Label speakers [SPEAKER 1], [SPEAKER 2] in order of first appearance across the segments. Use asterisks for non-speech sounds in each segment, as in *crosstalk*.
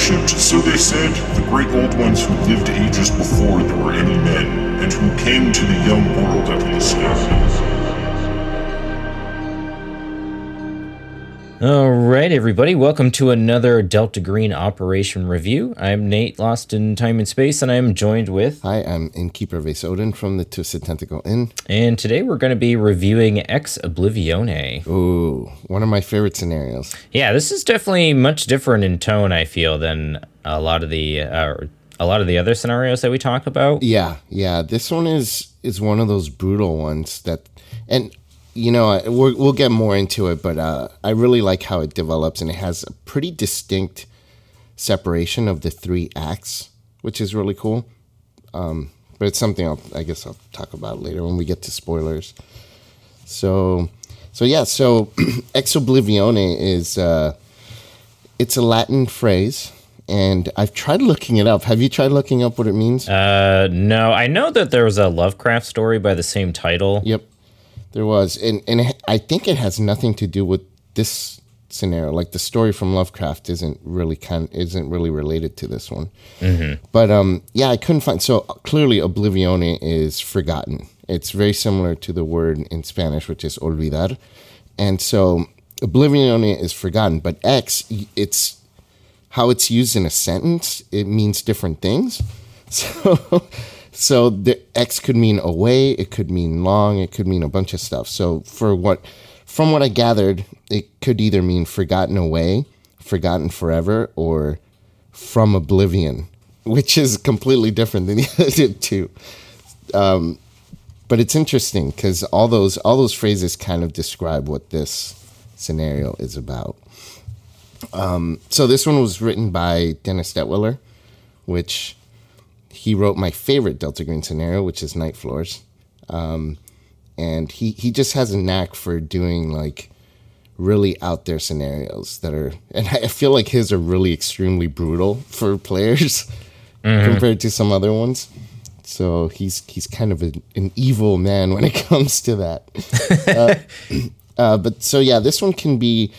[SPEAKER 1] worshipped, so they said, the great old ones who lived ages before there were any men, and who came to the young world at least.
[SPEAKER 2] All right, everybody, welcome to another Delta Green Operation Review. I'm Nate, lost in time and space, and I am joined with.
[SPEAKER 3] Hi, I'm Innkeeper Vase Odin from the Twisted Tentacle Inn.
[SPEAKER 2] And today we're going to be reviewing Ex Oblivione.
[SPEAKER 3] Ooh, one of my favorite scenarios.
[SPEAKER 2] Yeah, this is definitely much different in tone, I feel, than a lot of the. Uh, a lot of the other scenarios that we talk about.
[SPEAKER 3] Yeah, yeah. This one is is one of those brutal ones that, and you know, we will get more into it, but uh, I really like how it develops, and it has a pretty distinct separation of the three acts, which is really cool. Um, but it's something I'll, I guess I'll talk about later when we get to spoilers. So, so yeah, so *clears throat* ex oblivione is uh, it's a Latin phrase, and I've tried looking it up. Have you tried looking up what it means?
[SPEAKER 2] Uh, no, I know that there was a Lovecraft story by the same title.
[SPEAKER 3] Yep. There was, and and I think it has nothing to do with this scenario. Like the story from Lovecraft isn't really kind isn't really related to this one. Mm-hmm. But um, yeah, I couldn't find. So clearly, oblivione is forgotten. It's very similar to the word in Spanish, which is olvidar, and so oblivione is forgotten. But ex, it's how it's used in a sentence. It means different things. *laughs* So so the ex could mean away, it could mean long, it could mean a bunch of stuff. So for what from what I gathered, it could either mean forgotten away, forgotten forever, or from oblivion, which is completely different than *laughs* the other two. Um, but it's interesting because all those all those phrases kind of describe what this scenario is about. Um, so this one was written by Dennis Detwiller, which he wrote my favorite Delta Green scenario, which is Night Floors. Um, and he, he just has a knack for doing like really out there scenarios that are, and I feel like his are really extremely brutal for *laughs* players mm-hmm. compared to some other ones. So he's he's kind of a, an evil man when it *laughs* comes to that. uh, *laughs* uh, but so yeah, this one can be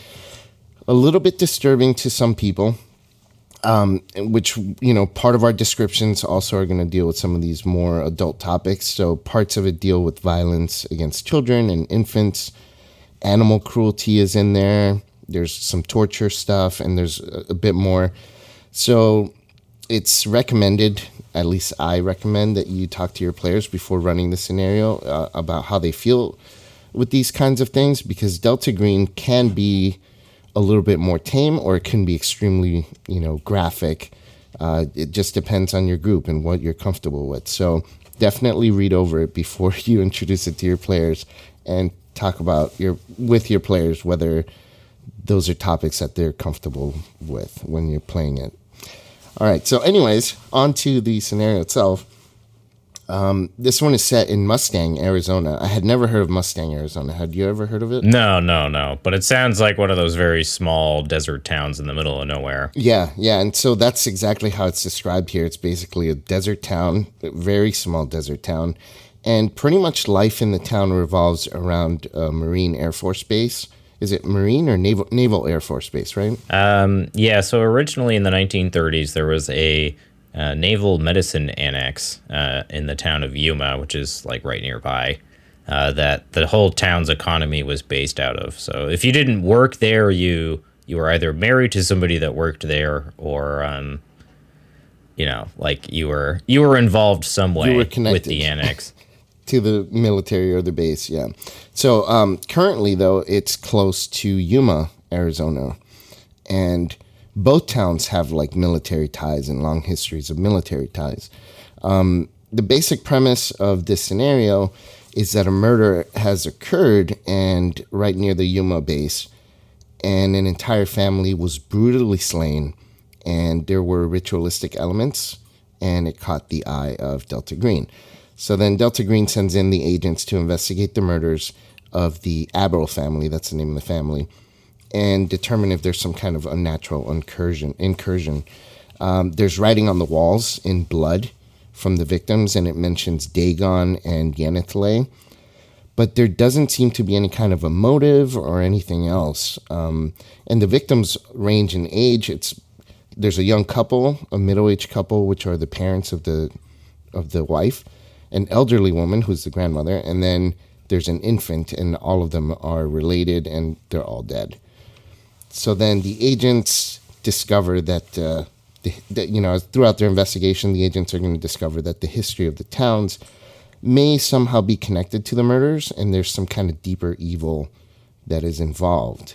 [SPEAKER 3] a little bit disturbing to some people um, which you know part of our descriptions also are going to deal with some of these more adult topics. So parts of it deal with violence against children and infants. Animal cruelty is in there. There's some torture stuff and there's a, a bit more. So it's recommended at least i recommend that you talk to your players before running the scenario uh, about how they feel with these kinds of things because delta green can be a little bit more tame or it can be extremely, you know, graphic. Uh, it just depends on your group and what you're comfortable with. So definitely read over it before *laughs* you introduce it to your players and talk about your with your players whether those are topics that they're comfortable with when you're playing it. All right. So, anyways, on to the scenario itself. Um, this one is set in Mustang, Arizona. I had never heard of Mustang, Arizona. Had you ever heard of it?
[SPEAKER 2] No, no, no. But it sounds like one of those very small desert towns in the middle of nowhere.
[SPEAKER 3] Yeah, yeah. And so that's exactly how it's described here. It's basically a desert town, a very small desert town. And pretty much life in the town revolves around a Marine Air Force Base. Is it Marine or Naval Naval Air Force Base, right?
[SPEAKER 2] Um, yeah. So originally in the 1930s, there was a uh, Naval Medicine Annex uh, in the town of Yuma, which is like right nearby. Uh, that the whole town's economy was based out of. So if you didn't work there, you you were either married to somebody that worked there, or um, you know, like you were you were involved some way with the annex *laughs*
[SPEAKER 3] to the military or the base. Yeah. So um, currently, though, it's close to Yuma, Arizona, and both towns have like military ties and long histories of military ties. Um, the basic premise of this scenario is that a murder has occurred and right near the Yuma base, and an entire family was brutally slain, and there were ritualistic elements, and it caught the eye of Delta Green. So then Delta Green sends in the agents to investigate the murders of the Abril family, that's the name of the family, and determine if there's some kind of unnatural incursion. Incursion. Um, there's writing on the walls in blood from the victims, and it mentions Dagon and Y'ha-nthlei, but there doesn't seem to be any kind of a motive or anything else. Um, and the victims range in age. It's there's a young couple, a middle-aged couple, which are the parents of the of the wife, an elderly woman who's the grandmother, and then there's an infant, and all of them are related, and they're all dead. So then the agents discover that, uh, the, that you know throughout their investigation, the agents are going to discover that the history of the towns may somehow be connected to the murders, and there's some kind of deeper evil that is involved.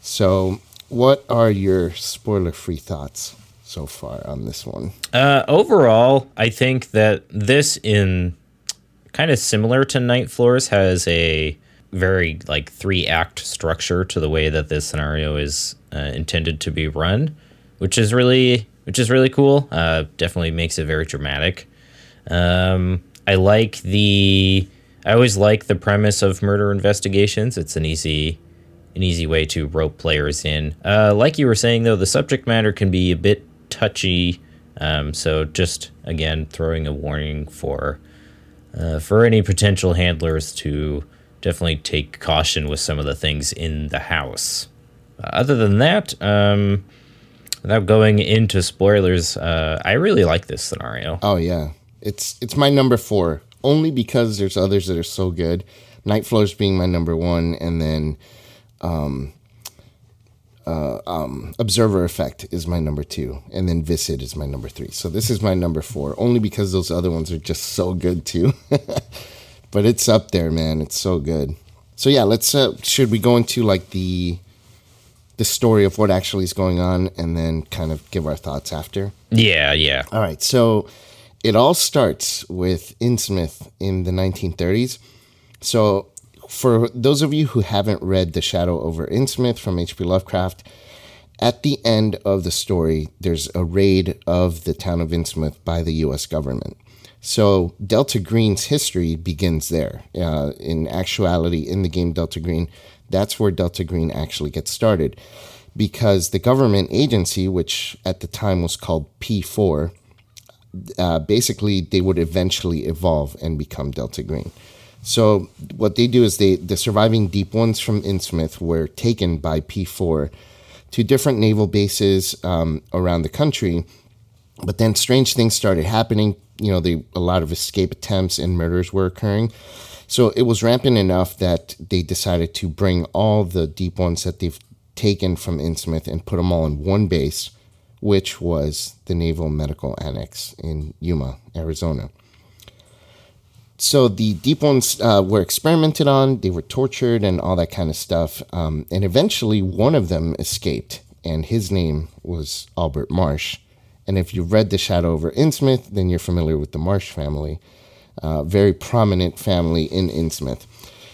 [SPEAKER 3] So, what are your spoiler-free thoughts so far on this one?
[SPEAKER 2] Uh, overall, I think that this, in kind of similar to Night Floors, has a very like three act structure to the way that this scenario is uh, intended to be run, which is really which is really cool. Uh, definitely makes it very dramatic. Um, I like the. I always like the premise of murder investigations. It's an easy, an easy way to rope players in. Uh, like you were saying though, the subject matter can be a bit touchy. Um, so just again, throwing a warning for uh, for any potential handlers to definitely take caution with some of the things in the house. Uh, other than that, um, without going into spoilers, uh, I really like this scenario.
[SPEAKER 3] Oh yeah, it's it's my number four only because there's others that are so good. Night Floors being my number one, and then um, uh, um, Observer Effect is my number two, and then Viscid is my number three. So this is my number four only because those other ones are just so good too. *laughs* but it's up there, man. It's so good. So yeah, let's. Uh, should we go into like the the story of what actually is going on, and then kind of give our thoughts after?
[SPEAKER 2] Yeah, yeah.
[SPEAKER 3] All right. So it all starts with Innsmouth in the 1930s. So, for those of you who haven't read The Shadow over Innsmouth from H.P. Lovecraft, at the end of the story, there's a raid of the town of Innsmouth by the U.S. government. So, Delta Green's history begins there. Uh, in actuality, in the game Delta Green, that's where Delta Green actually gets started. Because the government agency, which at the time was called P4, uh, basically they would eventually evolve and become Delta Green. So what they do is they the surviving deep ones from Innsmouth were taken by P4 to different naval bases um, around the country. But then strange things started happening. You know, they, a lot of escape attempts and murders were occurring. So it was rampant enough that they decided to bring all the deep ones that they've taken from Innsmouth and put them all in one base which was the Naval Medical Annex in Yuma, Arizona. So the deep ones uh, were experimented on, they were tortured and all that kind of stuff. Um, and eventually one of them escaped, and his name was Albert Marsh. And if you've read The Shadow over Innsmouth, then you're familiar with the Marsh family, uh, very prominent family in Innsmouth.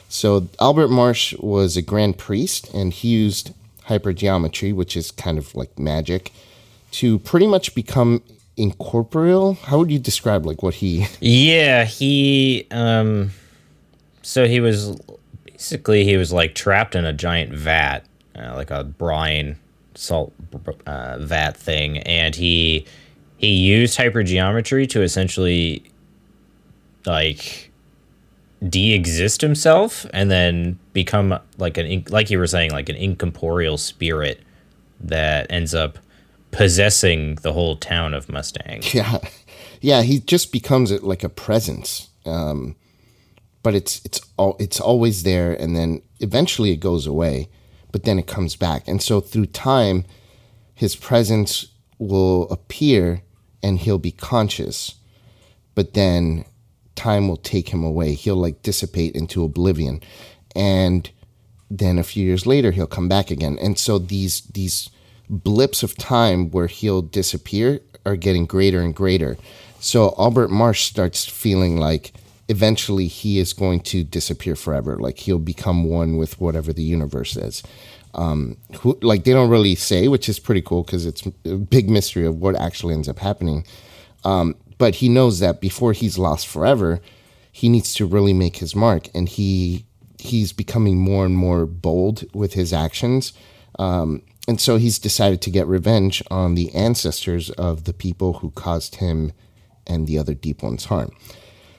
[SPEAKER 3] So Albert Marsh was a grand priest, and he used hypergeometry, which is kind of like magic, to pretty much become incorporeal. How would you describe like what he? *laughs*
[SPEAKER 2] Yeah, he. um So he was basically he was like trapped in a giant vat, uh, like a brine salt uh, vat thing, and he he used hypergeometry to essentially like de-exist himself and then become like an like you were saying like an incorporeal spirit that ends up possessing the whole town of Mustang. *laughs*
[SPEAKER 3] Yeah, yeah, he just becomes it like a presence. Um, but it's it's all it's always there, and then eventually it goes away, but then it comes back, and so through time, his presence will appear, and he'll be conscious, but then time will take him away. He'll like dissipate into oblivion, and then a few years later he'll come back again, and so these these blips of time where he'll disappear are getting greater and greater. So Albert Marsh starts feeling like eventually he is going to disappear forever. Like he'll become one with whatever the universe is. Um, who, like they don't really say, which is pretty cool because it's a big mystery of what actually ends up happening. Um, but he knows that before he's lost forever, he needs to really make his mark, and he he's becoming more and more bold with his actions. Um, and so he's decided to get revenge on the ancestors of the people who caused him and the other deep ones harm.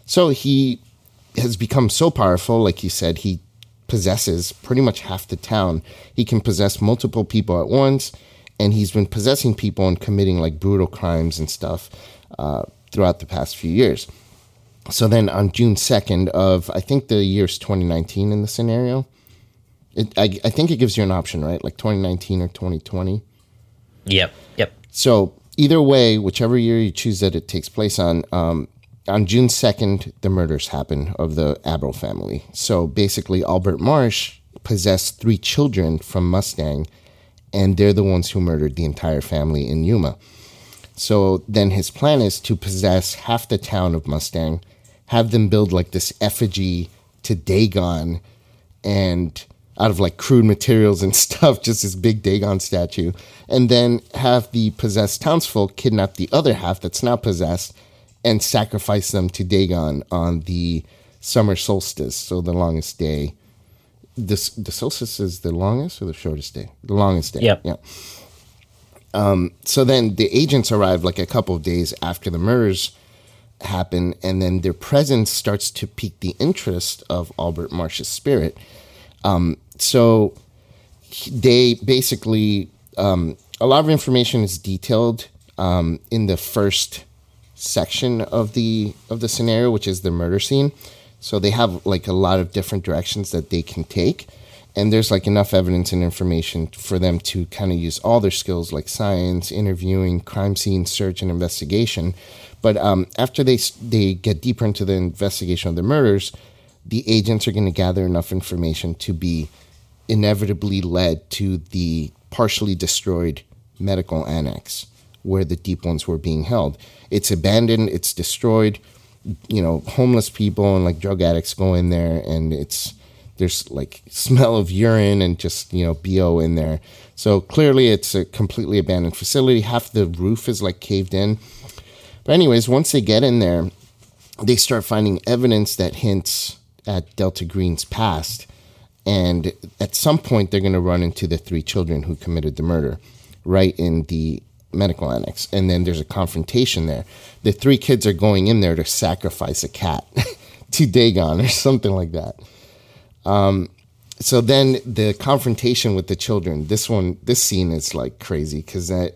[SPEAKER 3] So he has become so powerful, like you said, he possesses pretty much half the town. He can possess multiple people at once, and he's been possessing people and committing like brutal crimes and stuff uh, throughout the past few years. So then on June 2nd of, I think the year's 2019 in the scenario, it, I, I think it gives you an option, right? Like 2019 or 2020.
[SPEAKER 2] Yep. Yep.
[SPEAKER 3] So either way, whichever year you choose that it takes place on, um, on June 2nd, the murders happen of the Abril family. So basically, Albert Marsh possessed three children from Mustang, and they're the ones who murdered the entire family in Yuma. So then his plan is to possess half the town of Mustang, have them build like this effigy to Dagon, and out of like crude materials and *laughs* stuff, just this big Dagon statue, and then have the possessed townsfolk kidnap the other half that's not possessed and sacrifice them to Dagon on the summer solstice, so the longest day. This the solstice is the longest or the shortest day? The longest day.
[SPEAKER 2] Yep.
[SPEAKER 3] Yeah. Um, so then the agents arrive like a couple of days after the murders happen, and then their presence starts to pique the interest of Albert Marsh's spirit. Um, so they basically um, a lot of information is detailed um, in the first section of the of the scenario, which is the murder scene. So they have like a lot of different directions that they can take, and there's like enough evidence and information for them to kind of use all their skills like science, interviewing, crime scene search, and investigation. But um, after they they get deeper into the investigation of the murders, the agents are going to gather enough information to be inevitably led to the partially destroyed medical annex where the deep ones were being held. It's abandoned, it's destroyed. You know, homeless people and like drug addicts go in there and it's there's like smell of urine and just, you know, BO in there. So clearly it's a completely abandoned facility. Half the roof is like caved in. But anyways, once they get in there, they start finding evidence that hints at Delta Green's past. And at some point, they're going to run into the three children who committed the murder right in the medical annex. And then there's a confrontation there. The three kids are going in there to sacrifice a cat *laughs* to Dagon or something like that. Um, so then the confrontation with the children, this one, this scene is like crazy because that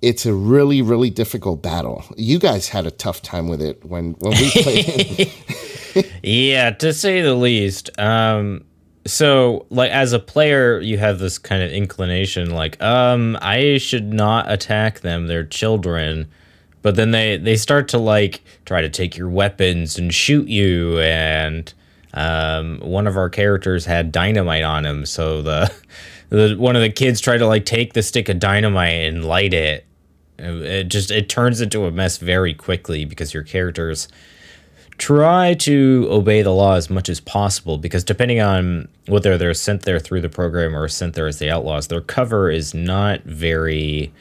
[SPEAKER 3] it's a really, really difficult battle. You guys had a tough time with it when, when we played. *laughs*
[SPEAKER 2] yeah, to say the least. Um, so like as a player you have this kind of inclination like um i should not attack them they're children. But then they they start to like try to take your weapons and shoot you. And um one of our characters had dynamite on him. So the *laughs* the one of the kids tried to like take the stick of dynamite and light it. It just it turns into a mess very quickly because your characters try to obey the law as much as possible because depending on whether they're sent there through the program or sent there as the outlaws, their cover is not very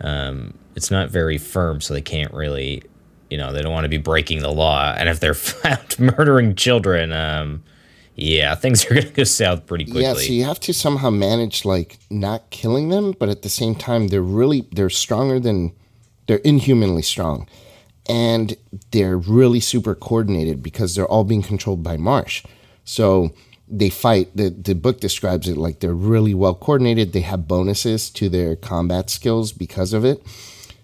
[SPEAKER 2] um, it's not very firm, so they can't really you know, they don't want to be breaking the law. And if they're *laughs* found murdering children, um, yeah, things are *laughs* gonna go south pretty quickly.
[SPEAKER 3] Yeah, so you have to somehow manage like not killing them, but at the same time they're really they're stronger than they're inhumanly strong and they're really super coordinated because they're all being controlled by Marsh. So they fight. The, the book describes it like they're really well coordinated. They have bonuses to their combat skills because of it.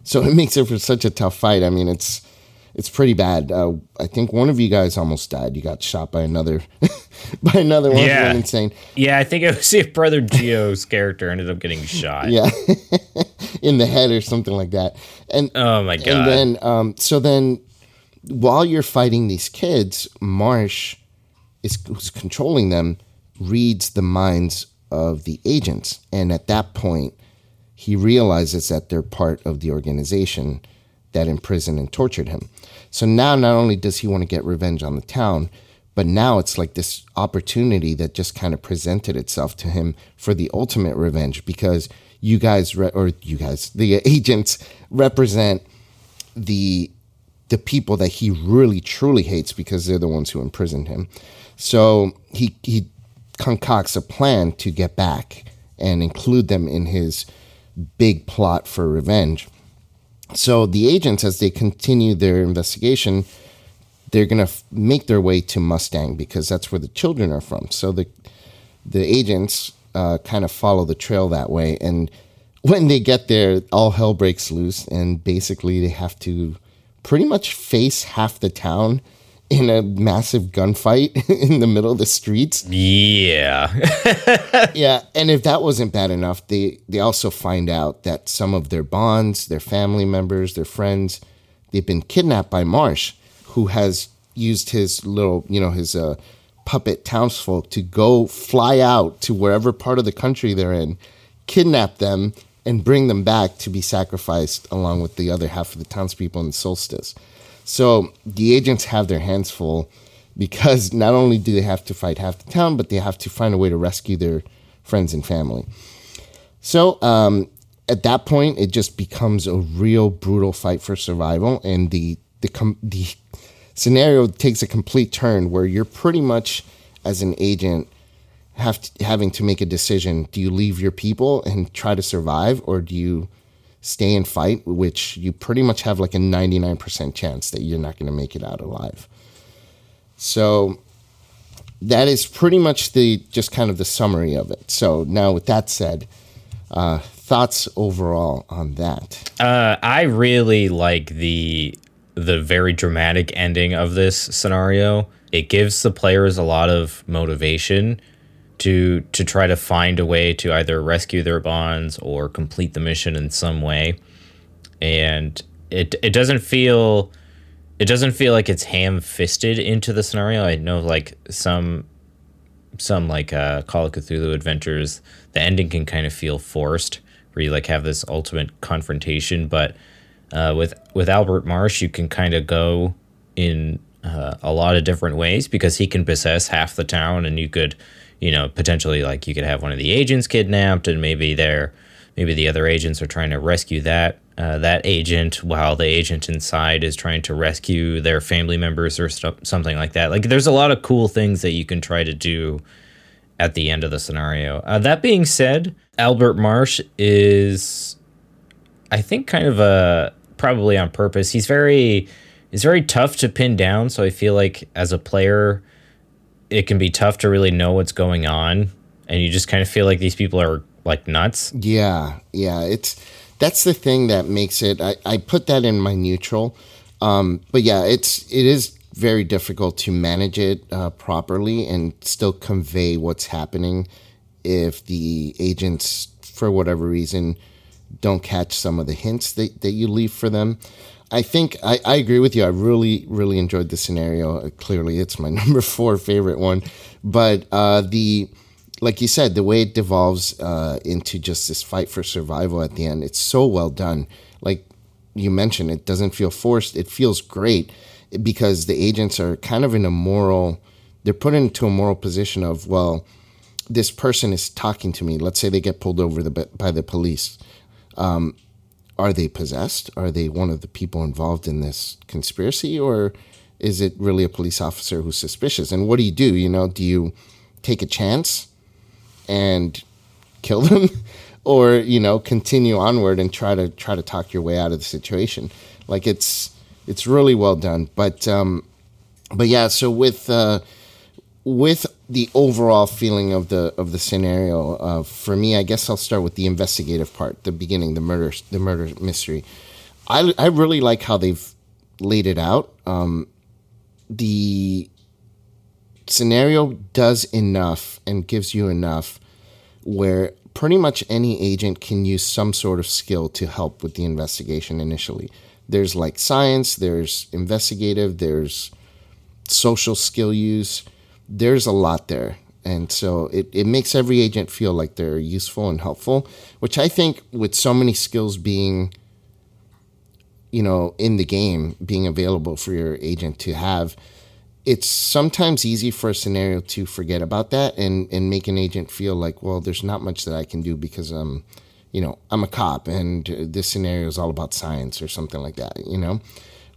[SPEAKER 3] So *laughs* it makes it for such a tough fight. I mean, it's it's pretty bad. Uh, I think one of you guys almost died. You got shot by another *laughs* by another one.
[SPEAKER 2] Yeah.
[SPEAKER 3] insane.
[SPEAKER 2] Yeah, I think it was *laughs* your brother Geo's character ended up getting shot.
[SPEAKER 3] Yeah, *laughs* in the head or something like that. And
[SPEAKER 2] Oh my god.
[SPEAKER 3] and then um, so then while you're fighting these kids, Marsh is who's controlling them reads the minds of the agents, and at that point, he realizes that they're part of the organization that imprisoned and tortured him. So now, not only does he want to get revenge on the town, but now it's like this opportunity that just kind of presented itself to him for the ultimate revenge because you guys, re- or you guys, the *laughs* agents represent the the people that he really truly hates because they're the ones who imprisoned him. So he he concocts a plan to get back and include them in his big plot for revenge. So the agents, as they continue their investigation, they're going to f- make their way to Mustang because that's where the children are from. So the the agents uh, kind of follow the trail that way, and *laughs* when they get there, all hell breaks loose, and basically they have to pretty much face half the town in a massive gunfight *laughs* in the middle of the streets.
[SPEAKER 2] Yeah. *laughs*
[SPEAKER 3] yeah, and if that wasn't bad enough, they they also find out that some of their bonds, their family members, their friends, they've been kidnapped by Marsh, who has used his little, you know, his uh, puppet townsfolk to go fly out to wherever part of the country they're in, kidnap them, and bring them back to be sacrificed along with the other half of the townspeople in the solstice. So the agents have their hands full because not only do they have to fight half the town, but they have to find a way to rescue their friends and family. So um, at that point, it just becomes a real brutal fight for survival, and the the com- the scenario takes a complete turn where you're pretty much as an agent have to, having to make a decision: do you leave your people and try to survive, or do you stay and fight, which you pretty much have like a 99% chance that you're not going to make it out alive. So that is pretty much the just kind of the summary of it. So now, with that said, uh, thoughts overall on that?
[SPEAKER 2] Uh, I really like the the very dramatic ending of this scenario. It gives the players a lot of motivation to to try to find a way to either rescue their bonds or complete the mission in some way. And it it doesn't feel it doesn't feel like it's ham fisted into the scenario. I know like some some like uh, Call of Cthulhu adventures, the ending can kind of feel forced, where you like have this ultimate confrontation. But uh, with with Albert Marsh, you can kind of go in uh, a lot of different ways because he can possess half the town, and you could you know, potentially like you could have one of the agents kidnapped, and maybe they're maybe the other agents are trying to rescue that uh, that agent while the agent inside is trying to rescue their family members or something like that. Like there's a lot of cool things that you can try to do at the end of the scenario. Uh, that being said, Albert Marsh is, I think, kind of a probably on purpose. He's very, he's very tough to pin down. So I feel like as a player, it can be tough to really know what's going on and you just kind of feel like these people are like nuts.
[SPEAKER 3] Yeah, yeah. It's that's the thing that makes it. I, I put that in my neutral, um, but yeah, it's it is very difficult to manage it uh, properly and still convey what's happening if the agents, for whatever reason, don't catch some of the hints that, that you leave for them. I think I, I agree with you. I really, really enjoyed the scenario. Clearly, it's my *laughs* number four favorite one. But uh, the, like you said, the way it devolves uh, into just this fight for survival at the end, it's so well done. Like you mentioned, it doesn't feel forced. It feels great because the agents are kind of in a moral, they're put into a moral position of, well, this person is talking to me. Let's say they get pulled over the, by the police. Um, are they possessed? Are they one of the people involved in this conspiracy, or is it really a police officer who's suspicious? And what do you do? You know, do you take a chance and kill them, *laughs* or you know, continue onward and try to try to talk your way out of the situation? Like it's it's really well done, but um, but yeah. So with uh, with the overall feeling of the of the scenario, uh, for me, I guess I'll start with the investigative part, the beginning, the murder, the murder mystery. I I really like how they've laid it out. Um, the scenario does enough and gives you enough where pretty much any agent can use some sort of skill to help with the investigation initially. There's like science, there's investigative, there's social skill use there's a lot there. And so it, it makes every agent feel like they're useful and helpful, which I think with so many skills being, you know, in the game, being available for your agent to have, it's sometimes easy for a scenario to forget about that and, and make an agent feel like, well, there's not much that I can do because I'm, you know, I'm a cop and this scenario is all about science or something like that, you know?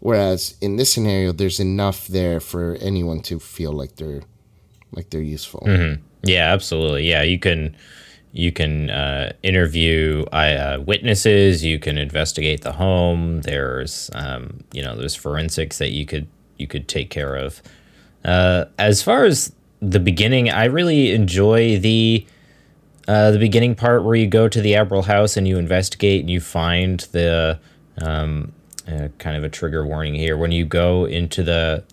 [SPEAKER 3] Whereas in this scenario, there's enough there for anyone to feel like they're like they're useful.
[SPEAKER 2] Mm-hmm. Yeah, absolutely. Yeah, you can you can uh, interview uh, witnesses. You can investigate the home. There's um, you know there's forensics that you could you could take care of. Uh, as far as the beginning, I really enjoy the. uh, the beginning part where you go to the Abril house and you investigate and you find the um, uh, kind of a trigger warning here when you go into the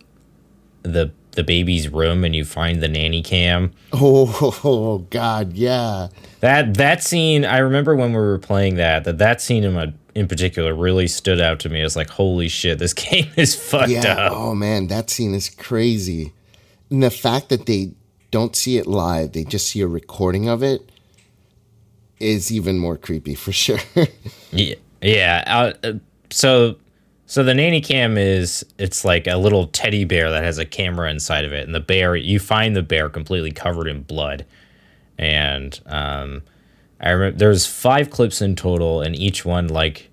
[SPEAKER 2] the the baby's room and you find the nanny cam.
[SPEAKER 3] Oh, *laughs* oh God, yeah.
[SPEAKER 2] That that scene, I remember when we were playing that. That that scene in my in particular really stood out to me as like, holy shit, this *laughs* game is fucked
[SPEAKER 3] yeah.
[SPEAKER 2] up.
[SPEAKER 3] Oh man, that scene is crazy. And the fact that they don't see it live, they just see a recording of it, is even more creepy for *laughs* sure.
[SPEAKER 2] yeah, yeah. Uh, so so the nanny cam is it's like a little teddy bear that has a camera inside of it, and the bear you find the bear completely covered in blood, and um, I remember there's five clips in total, and each one like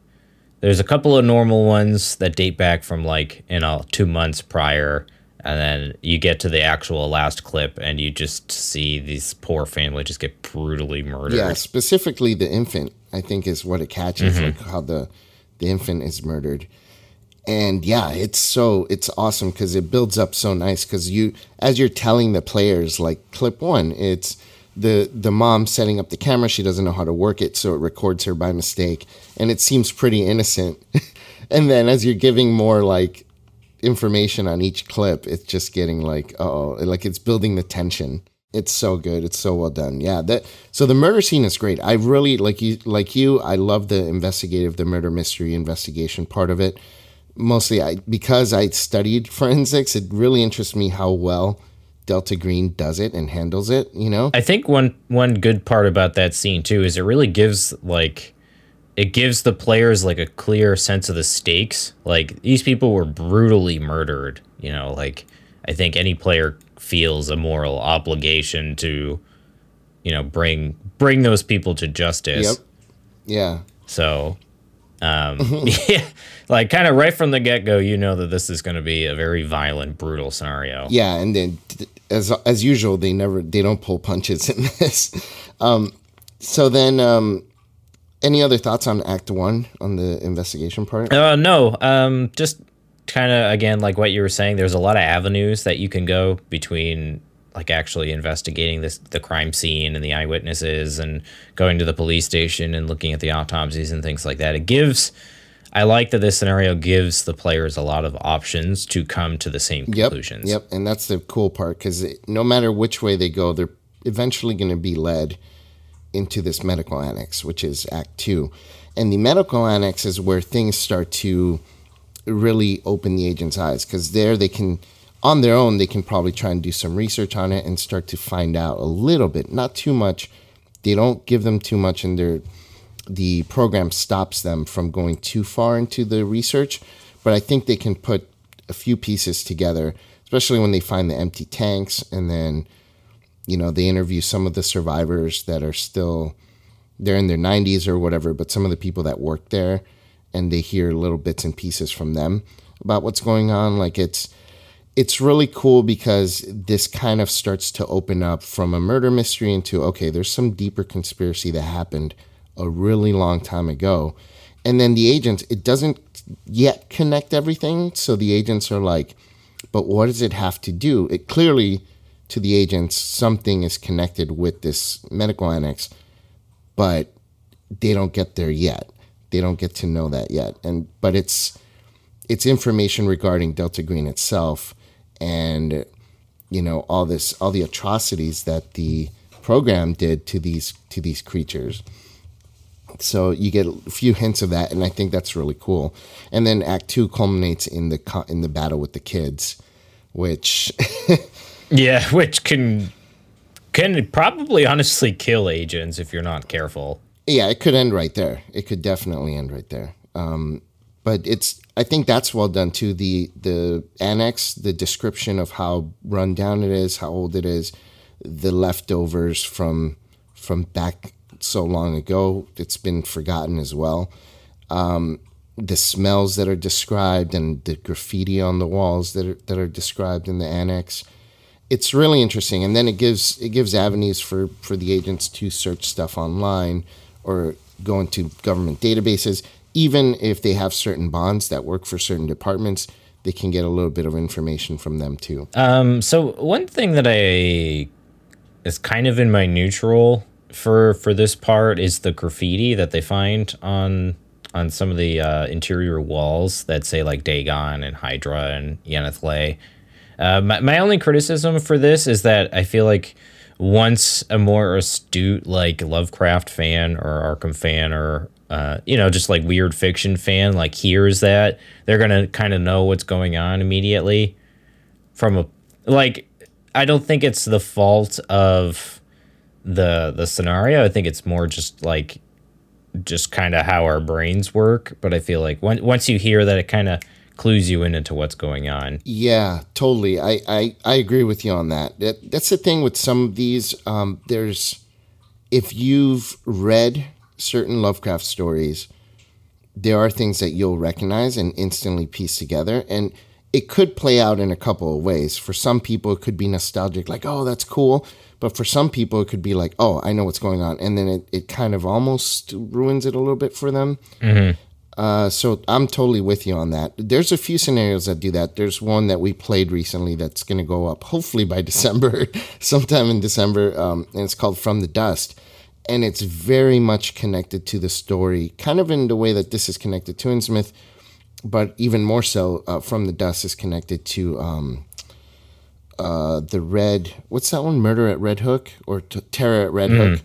[SPEAKER 2] there's a couple of normal ones that date back from like you know two months prior, and then you get to the actual last clip, and you just see these poor family just get brutally murdered.
[SPEAKER 3] Yeah, specifically the infant, I think is what it catches, mm-hmm. like how the the infant is murdered and yeah it's so it's awesome because it builds up so nice because you as you're telling the players like clip one it's the the mom setting up the camera she doesn't know how to work it so it records her by mistake and it seems pretty innocent. *laughs* And then as you're giving more like information on each clip it's just getting like oh like it's building the tension. It's so good it's so well done. Yeah that so the murder scene is great. I really like you like you i love the investigative the murder mystery investigation part of it mostly I because I studied forensics, it really interests me how well Delta Green does it and handles it, you know?
[SPEAKER 2] I think one one good part about that scene too is it really gives like it gives the players like a clear sense of the stakes. Like these people were brutally murdered, you know, like I think any player feels a moral obligation to you know bring bring those people to justice. Yep.
[SPEAKER 3] Yeah.
[SPEAKER 2] So um, *laughs* yeah, like kind of right from the get go, you know that this is going to be a very violent, brutal scenario.
[SPEAKER 3] Yeah, and then as as usual, they never they don't pull punches *laughs* in this. Um, so then, um, any other thoughts on Act One on the investigation part?
[SPEAKER 2] Uh, no, um, just kind of again like what you were saying. There's a lot of avenues that you can go between like actually investigating this the crime scene and the eyewitnesses and going to the police station and looking at the autopsies and things like that. It gives I like that this scenario gives the players a lot of options to come to the same conclusions.
[SPEAKER 3] Yep, yep. and that's the cool part because no matter which way they go, they're eventually going to be led into this medical annex, which is Act Two, and the medical annex is where things start to really open the agent's eyes because there they can on their own, they can probably try and do some research on it and start to find out a little bit, not too much. They don't give them too much, and their the program stops them from going too far into the research. But I think they can put a few pieces together, especially when they find the empty tanks, and then you know they interview some of the survivors that are still they're in their 90s or whatever, but some of the people that work there, and they hear little bits and pieces from them about what's going on. Like it's it's really cool because this kind of starts to open up from a murder mystery into okay, there's some deeper conspiracy that happened a really long time ago. And then the agents, it doesn't yet connect everything. So the agents are like, but what does it have to do? It clearly, to the agents, something is connected with this medical annex, but they don't get there yet. They don't get to know that yet. And but it's it's information regarding Delta Green itself and you know all this all the atrocities that the program did to these to these creatures. So you get a few hints of that and i think that's really cool. And then act 2 culminates in the in the battle with the kids which *laughs*
[SPEAKER 2] yeah which can can probably honestly kill agents if you're not careful.
[SPEAKER 3] Yeah it could end right there. It could definitely end right there. Um, but it's I think that's well done too. The the annex, the description of how run down it is, how old it is, the leftovers from from back so long ago. It's been forgotten as well. Um, the smells that are described and the graffiti on the walls that are, that are described in the annex. It's really interesting, and then it gives it gives avenues for for the agents to search stuff online or go into government databases even if they have certain bonds that work for certain departments, they can get a little bit of information from them too.
[SPEAKER 2] Um, so one thing that I is kind of in my neutral for for this part is the graffiti that they find on on some of the uh, interior walls that say like Dagon and Hydra and Y'ha-nthlei. Uh, my, my only criticism for this is that I feel like once a more astute like Lovecraft fan or Arkham fan or uh, you know just like weird fiction fan like hears that they're gonna kind of know what's going on immediately from a like I don't think it's the fault of the the scenario. I think it's more just like just kind of how our brains work. But I feel like when, once you hear that, it kind of clues you in into what's going on.
[SPEAKER 3] Yeah, totally. I, I, I agree with you on that. that. That's the thing with some of these. Um, there's, if you've read certain Lovecraft stories, there are things that you'll recognize and instantly piece together. And it could play out in a couple of ways. For some people, it could be nostalgic, like, oh, that's cool. But for some people, it could be like, oh, I know what's going on. And then it, it kind of almost ruins it a little bit for them. Mm-hmm. Uh, so I'm totally with you on that. There's a few scenarios that do that. There's one that we played recently that's going to go up hopefully by *laughs* December, sometime in December, um, and it's called From the Dust. And it's very much connected to the story, kind of in the way that this is connected to Innsmouth, but even more so, uh, From the Dust is connected to um, uh, the Red. What's that one? Murder at Red Hook or t- Terror at Red mm. Hook.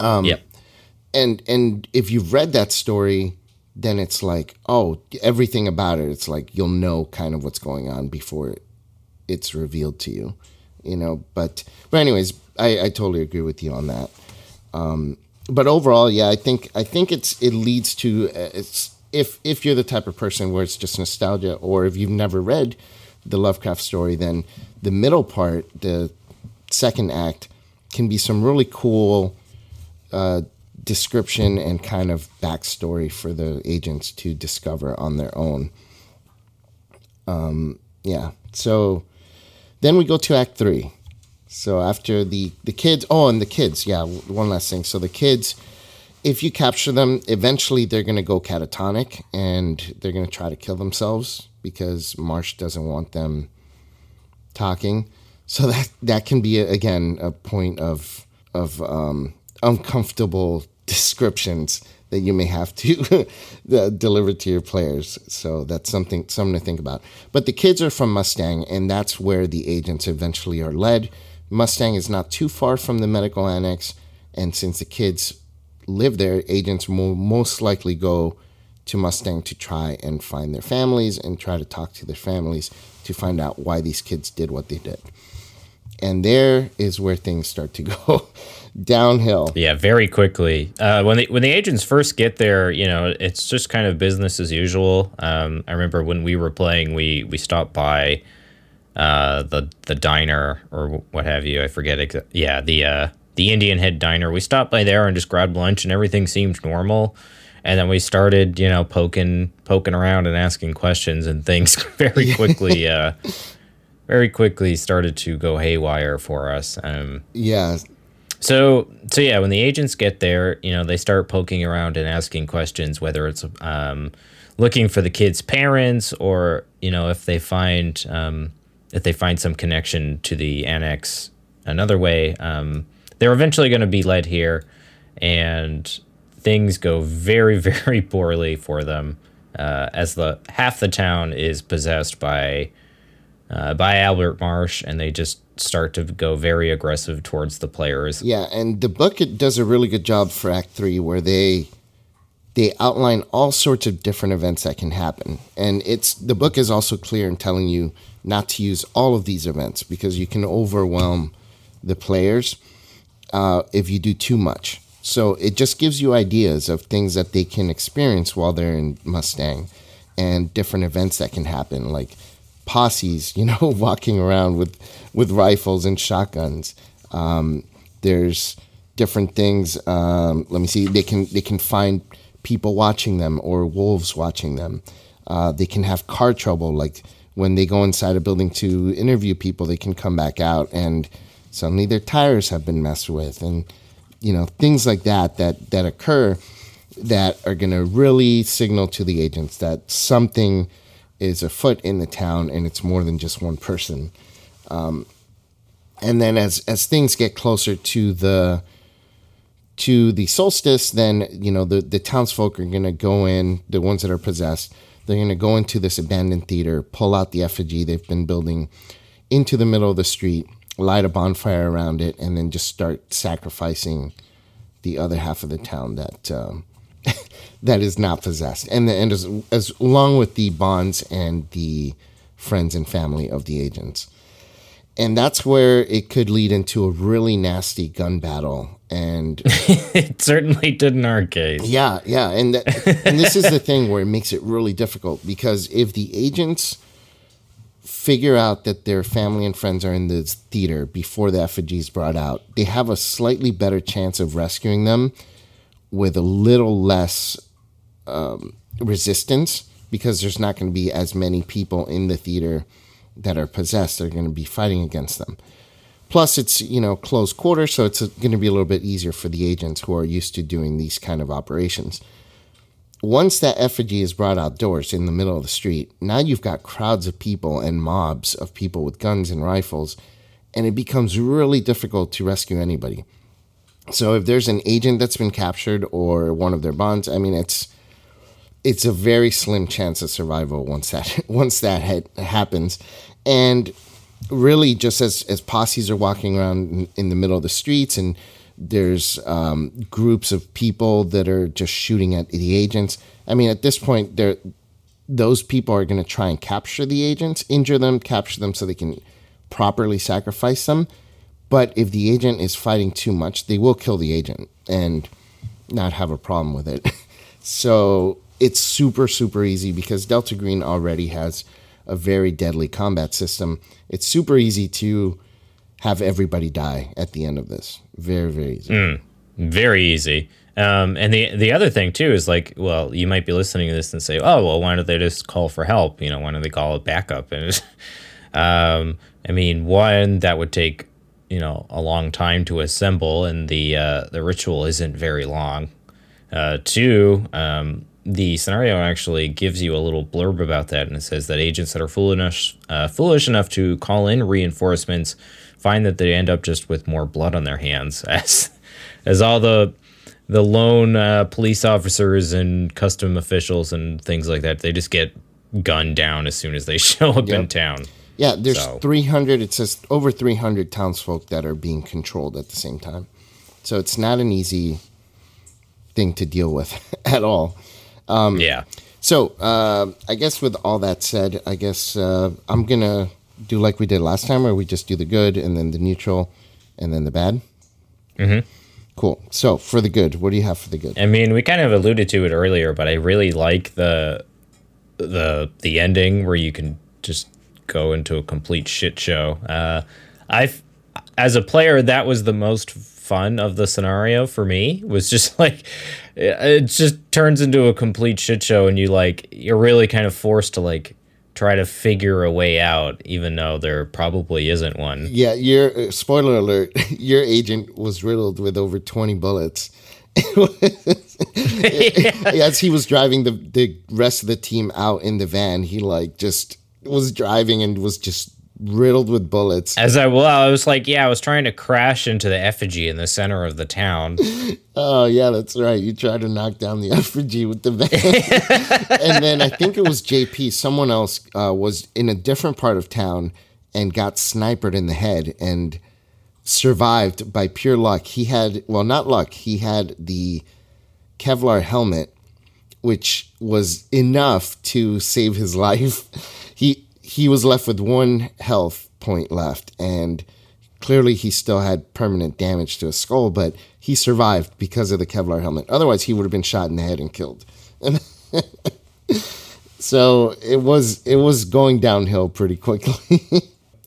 [SPEAKER 2] Um, yep.
[SPEAKER 3] And and if you've read that story, then it's like, oh, everything about it. It's like you'll know kind of what's going on before it's revealed to you, you know. But but anyways, I, I totally agree with you on that. Um, but overall, yeah, I think I think it's it leads to uh, it's if if you're the type of person where it's just nostalgia, or if you've never read the Lovecraft story, then the middle part, the second act, can be some really cool uh, description and kind of backstory for the agents to discover on their own. Um, yeah. So then we go to Act Three. So after the the kids, oh, and the kids, yeah. One last thing. So the kids, if you capture them, eventually they're gonna go catatonic and they're gonna try to kill themselves because Marsh doesn't want them talking. So that that can be again a point of of um, uncomfortable *laughs* descriptions that you may have to *laughs* deliver to your players. So that's something something to think about. But the kids are from Mustang, and that's where the agents eventually are led. Mustang is not too far from the medical annex, and since the kids live there, agents will most likely go to Mustang to try and find their families and try to talk to their families to find out why these kids did what they did. And there is where things start to *laughs* go downhill.
[SPEAKER 2] Yeah, very quickly. Uh, when the when the agents first get there, you know, it's just kind of business as usual. Um, I remember when we were playing, we we stopped by uh, the the diner or what have you. I forget. Exa- yeah, the uh, the Indian Head Diner. We stopped by there and just grabbed lunch, and everything seemed normal and then we started you know poking poking around and asking questions and things *laughs* very quickly *laughs* uh very quickly started to go haywire for us um
[SPEAKER 3] yeah
[SPEAKER 2] so so yeah when the agents get there you know they start poking around and asking questions whether it's um looking for the kids parents or you know if they find um if they find some connection to the annex another way um they're eventually going to be led here and things go very, *laughs* very poorly for them uh, as the half the town is possessed by uh, by Albert Marsh, and they just start to go very aggressive towards the players.
[SPEAKER 3] Yeah, and the book it does a really good job for Act Three, where they they outline all sorts of different events that can happen, and it's the book is also clear in telling you not to use all of these events because you can overwhelm the players uh, if you do too much. So it just gives you ideas of things that they can experience while they're in Mustang and different events that can happen, like posses, *laughs* you know, walking around with with rifles and shotguns. Um, there's different things. Um, let me see. They can they can find people watching them or wolves watching them. Uh, they can have car trouble, like when they go inside a building to interview people, they can come back out and suddenly their tires have been messed with and you know things like that that that occur that are going to really signal to the agents that something is afoot in the town and it's more than just one person um, and then as as things get closer to the to the solstice, then you know the the townsfolk are gonna go in, the ones that are possessed. They're gonna go into this abandoned theater, pull out the effigy they've been building into the middle of the street, light a bonfire around it, and then just start sacrificing the other half of the town that um, *laughs* that is not possessed, and the, and as, as along with the bonds and the friends and family of the agents. And that's where it could lead into a really nasty gun battle. And *laughs*
[SPEAKER 2] it certainly did in our case.
[SPEAKER 3] yeah, yeah, and that, and this is the thing where it makes it really difficult because if the agents figure out that their family and friends are in the theater before the effigy is brought out, they have a slightly better chance of rescuing them with a little less um, resistance because there's not going to be as many people in the theater that are possessed. They're going to be fighting against them. Plus, it's you know close quarters, so it's uh, going to be a little bit easier for the agents who are used to doing these kind of operations. Once that effigy is brought outdoors in the middle of the street, now you've got crowds of people and mobs of people with guns and rifles, and it becomes really difficult to rescue anybody. So if there's an agent that's been captured or one of their bonds, I mean it's it's a very slim chance of survival once that *laughs* once that ha- happens, and really just as as posses are walking around in, in the middle of the streets and there's um, groups of people that are just shooting at the agents. I mean, at this point, there those people are going to try and capture the agents, injure them, capture them so they can properly sacrifice them. But if the agent is fighting too much, they will kill the agent and not have a problem with it. *laughs* so it's super, super easy because Delta Green already has a very deadly combat system. It's super easy to have everybody die at the end of this. Very, very easy.
[SPEAKER 2] Very easy. Um, and the the other thing too is like, well, you might be listening to this and say, oh, well, why don't they just call for help? You know, why don't they call it backup? *laughs* And um, I mean, one that would take you know a long time to assemble, and the uh, the ritual isn't very long. Uh, two, um, the scenario actually gives you a little blurb about that, and it says that agents that are foolish uh, foolish enough to call in reinforcements find that they end up just with more blood on their hands, *laughs* as as all the the lone uh, police officers and custom officials and things like that, they just get gunned down as soon as they *laughs* show up in town.
[SPEAKER 3] Yeah, there's
[SPEAKER 2] So-
[SPEAKER 3] 300, it says over 300 townsfolk that are being controlled at the same time. So it's not an easy thing to deal with *laughs* at all.
[SPEAKER 2] Yeah.
[SPEAKER 3] So uh, I guess with all that said, I guess uh, I'm going to do like we did last time where we just do the good and then the neutral and then the bad. Mm-hmm. Cool. So for the good, what do you have for the good?
[SPEAKER 2] I mean, we kind of alluded to it earlier, but I really like the the the ending where you can just go into a complete shit show. Uh, I've as a player, that was the most fun of the scenario for me. Was just *laughs* like it just turns into a complete shit show, and you like you're really kind of forced to like try to figure a way out, even though there probably isn't one.
[SPEAKER 3] Yeah, your uh, spoiler alert, *laughs* your agent was riddled with over 20 bullets. *laughs* As he was driving the, the rest of the team out in the van, he like just was driving and was just riddled with bullets.
[SPEAKER 2] As I well, I was like, yeah, I was trying to crash into the effigy in the center of the town. *laughs*
[SPEAKER 3] Oh yeah, that's right. You tried to knock down the *laughs* effigy with the van, *laughs* and then I think it was JP. Someone else uh, was in a different part of town and got sniped in the head and survived by pure luck. He had well, not luck. He had the Kevlar helmet, which was enough to save his life. He he was left with one health point left, and clearly he still had permanent damage to his skull, but he survived because of the Kevlar helmet. Otherwise, he would have been shot in the head and killed. *laughs* so it was it was going downhill pretty quickly. *laughs*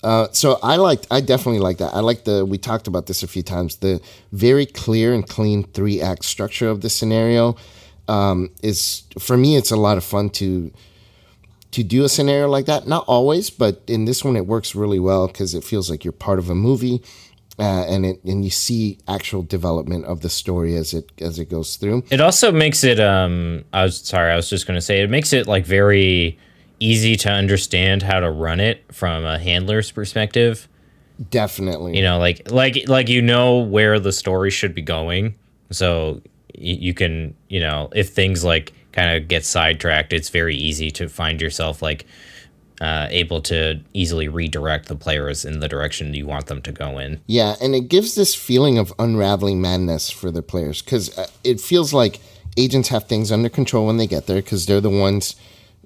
[SPEAKER 3] Uh, so I liked, I definitely like that. I like the, we talked about this a few times, the very clear and clean three act structure of the scenario um, is, for me, it's a lot of fun to, to do a scenario like that. Not always, but in this one, it works really well because it feels like you're part of a movie. Uh, and it and you see actual development of the story as it as it goes through.
[SPEAKER 2] It also makes it. Um, I was sorry, I was just going to say it makes it like very easy to understand how to run it from a handler's perspective.
[SPEAKER 3] Definitely,
[SPEAKER 2] You know, like like like you know where the story should be going. So y- you can, you know, if things like kind of get sidetracked, it's very easy to find yourself like uh, able to easily redirect the players in the direction you want them to go in.
[SPEAKER 3] Yeah, and it gives this feeling of unraveling madness for the players because uh, it feels like agents have things under control when they get there because they're the ones,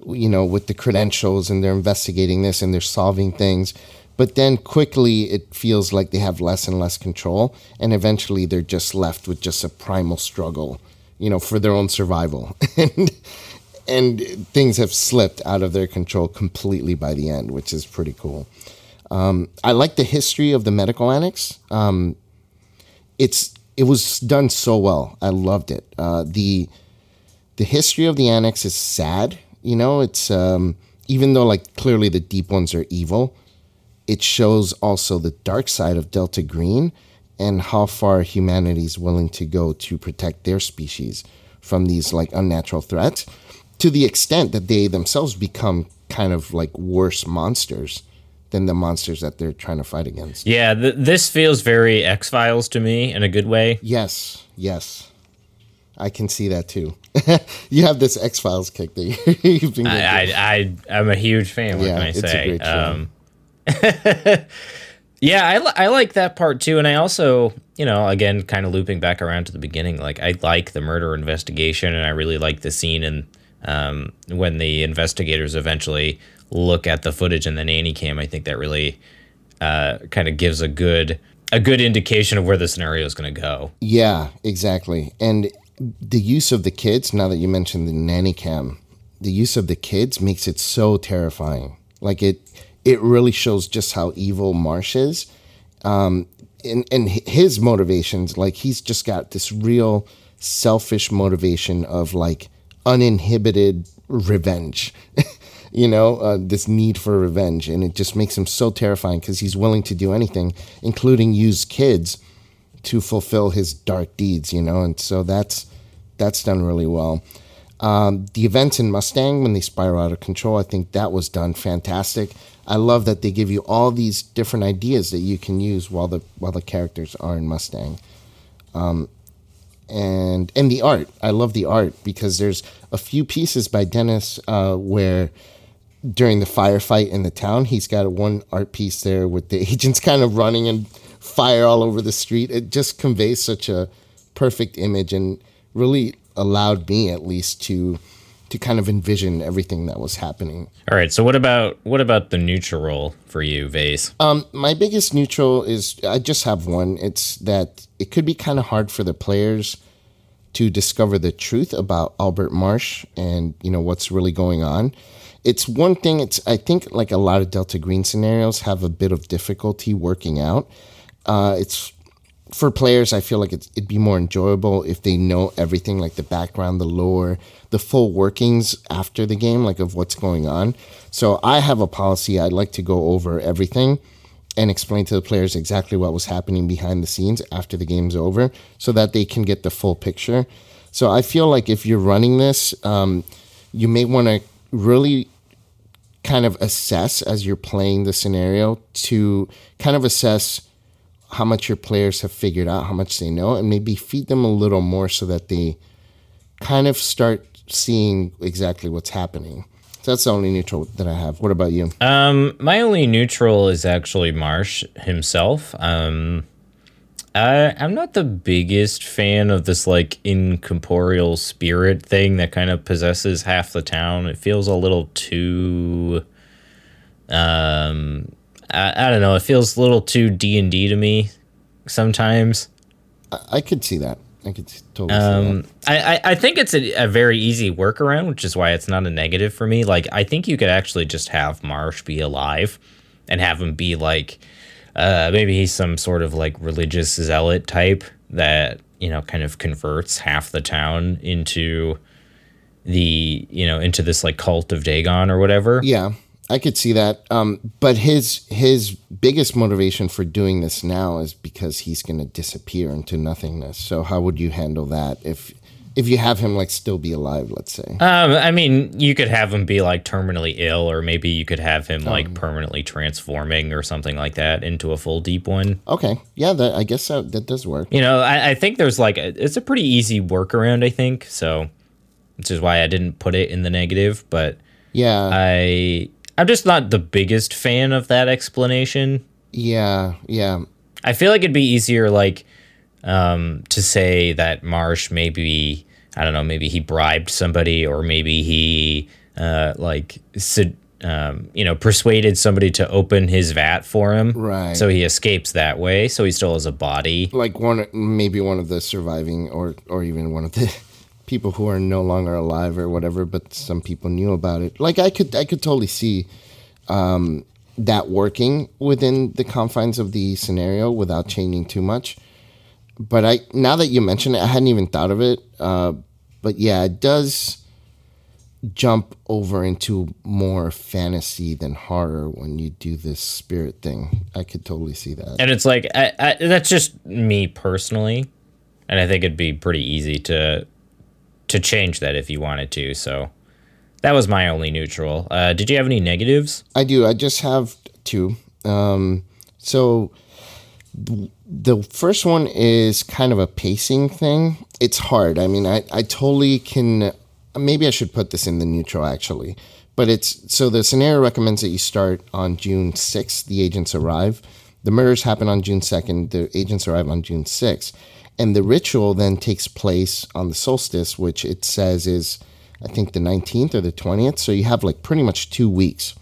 [SPEAKER 3] you know, with the credentials and they're investigating this and they're solving things. But then quickly it feels like they have less and less control, and eventually they're just left with just a primal struggle, you know, for their own survival. *laughs* and and things have slipped out of their control completely by the end, which is pretty cool. Um, I like the history of the medical annex. Um, it's it was done so well. I loved it. Uh, the the history of the annex is sad. You know, it's um, even though like clearly the deep ones are evil, it shows also the dark side of Delta Green and how far humanity is willing to go to protect their species from these like unnatural threats to the extent that they themselves become kind of like worse monsters than the monsters that they're trying to fight against.
[SPEAKER 2] Yeah, th- this feels very X Files to me in a good way.
[SPEAKER 3] Yes, yes. I can see that too. *laughs* you have this X Files kick that *laughs* you've been.
[SPEAKER 2] I, I, I, am a huge fan. What
[SPEAKER 3] Yeah,
[SPEAKER 2] can I
[SPEAKER 3] it's a
[SPEAKER 2] say?
[SPEAKER 3] great show.
[SPEAKER 2] Um, *laughs* yeah, I, li- I like that part too, and I also, you know, again, kind of looping back around to the beginning. Like, I like the murder investigation, and I really like the scene and um, when the investigators eventually look at the footage in the nanny cam. I think that really uh, kind of gives a good a good indication of where the scenario is going to go.
[SPEAKER 3] Yeah, exactly. And the use of the kids, now that you mentioned the nanny cam, the use of the kids makes it so terrifying. Like it it really shows just how evil Marsh is. Um and and his motivations, like he's just got this real selfish motivation of like uninhibited revenge. *laughs* you know, uh, this need for revenge. And it just makes him so terrifying because he's willing to do anything, including use kids to fulfill his dark deeds, you know, and so that's that's done really well. Um, the events in Mustang when they spiral out of control, I think that was done fantastic. I love that they give you all these different ideas that you can use while the while the characters are in Mustang. Um, and and the art, I love the art because there's a few pieces by Dennis uh, where during the firefight in the town, he's got one art piece there with the *laughs* agents kind of running and fire all over the street. It just conveys such a perfect image and really allowed me at least to to kind of envision everything that was happening.
[SPEAKER 2] All right, so what about what about the neutral for you, Vase?
[SPEAKER 3] Um, my biggest neutral is I just have one. It's that it could be kind of hard for the players to discover the truth about Albert Marsh and you know what's really going on. It's one thing. It's I think like a lot of Delta Green scenarios have a bit of difficulty working out. Uh, it's for players. I feel like it'd be more enjoyable if they know everything, like the background, the lore, the full workings after the game, like of what's going on. So I have a policy. I'd like to go over everything and explain to the players exactly what was happening behind the scenes after the game's over, so that they can get the full picture. So I feel like if you're running this, um, you may want to really kind of assess as you're playing the scenario to kind of assess how much your players have figured out, how much they know, and maybe feed them a little more so that they kind of start seeing exactly what's happening. So that's the only neutral that I have. What about you?
[SPEAKER 2] Um, my only neutral is actually Marsh himself. Um, I, I'm not the biggest fan of this like incorporeal spirit thing that kind of possesses half the town. It feels a little too, um, I, I don't know. It feels a little too D and D to me sometimes.
[SPEAKER 3] I, I could see that. I could totally see that.
[SPEAKER 2] Um, I, I, I think it's a, a very easy workaround, which is why it's not a negative for me. Like, I think you could actually just have Marsh be alive and have him be like, uh, maybe he's some sort of like religious zealot type that, you know, kind of converts half the town into the, you know, into this like cult of Dagon or whatever.
[SPEAKER 3] Yeah, I could see that. Um, but his his biggest motivation for doing this now is because he's going to disappear into nothingness. So how would you handle that if if you have him like still be alive, let's say.
[SPEAKER 2] Um, I mean, you could have him be like terminally ill, or maybe you could have him like permanently transforming or something like that into a full deep one.
[SPEAKER 3] Okay, yeah, that I guess that, that does work.
[SPEAKER 2] You know, I, I think there's like a, it's a pretty easy workaround. I think so, which is why I didn't put it in the negative. But
[SPEAKER 3] Yeah,
[SPEAKER 2] I I'm just not the biggest fan of that explanation.
[SPEAKER 3] yeah, yeah.
[SPEAKER 2] I feel like it'd be easier, like, um, to say that Marsh maybe I don't know, maybe he bribed somebody, or maybe he uh, like um, you know persuaded somebody to open his vat for him,
[SPEAKER 3] Right.
[SPEAKER 2] So he escapes that way. So he still has a body.
[SPEAKER 3] Like one, maybe one of the surviving, or or even one of the people who are no longer alive or whatever. But some people knew about it. Like I could, I could totally see um, that working within the confines of the scenario without changing too much. But I now that you mention it, I hadn't even thought of it. Uh, but yeah, it does jump over into more fantasy than horror when you do this spirit thing. I could totally see that.
[SPEAKER 2] And it's like I, I, that's just me personally, and I think it'd be pretty easy to to change that if you wanted to. So that was my only neutral. Uh, did you have any negatives?
[SPEAKER 3] I do. I just have two. Um, so the first one is kind of a pacing thing. It's hard. I mean, I, I totally can. Maybe I should put this in the neutral actually. But it's so the scenario recommends that you start on June 6th. The agents arrive. The murders happen on June 2nd. The agents arrive on June 6th. And the ritual then takes place on the solstice, which it says is, I think, the 19th or the 20th. So you have like pretty much two weeks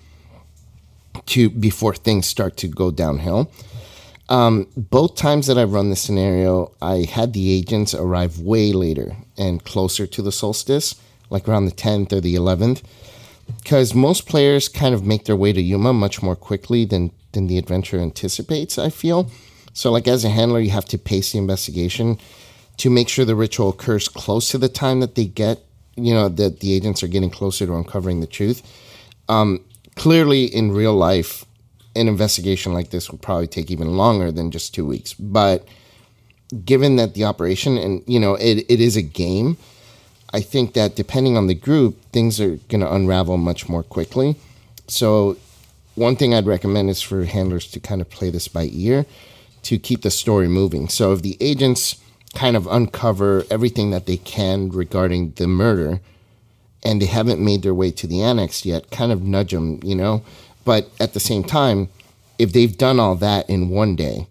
[SPEAKER 3] to before things start to go downhill. Um, both times that I've run this scenario, I had the agents arrive way later and closer to the solstice, like around the 10th or the 11th, because most players kind of make their way to Yuma much more quickly than than the adventure anticipates. I feel so. Like as a handler, you have to pace the investigation to make sure the ritual occurs close to the time that they get, you know, that the agents are getting closer to uncovering the truth. Um, clearly, in real life, an investigation like this would probably take even longer than just two weeks. But given that the operation and you know it, it is a game, I think that depending on the group, things are going to unravel much more quickly. So, one thing I'd recommend is for handlers to kind of play this by ear to keep the story moving. So, if the agents kind of uncover everything that they can regarding the murder and they haven't made their way to the annex yet, kind of nudge them, you know. But at the same time, if they've done all that in one day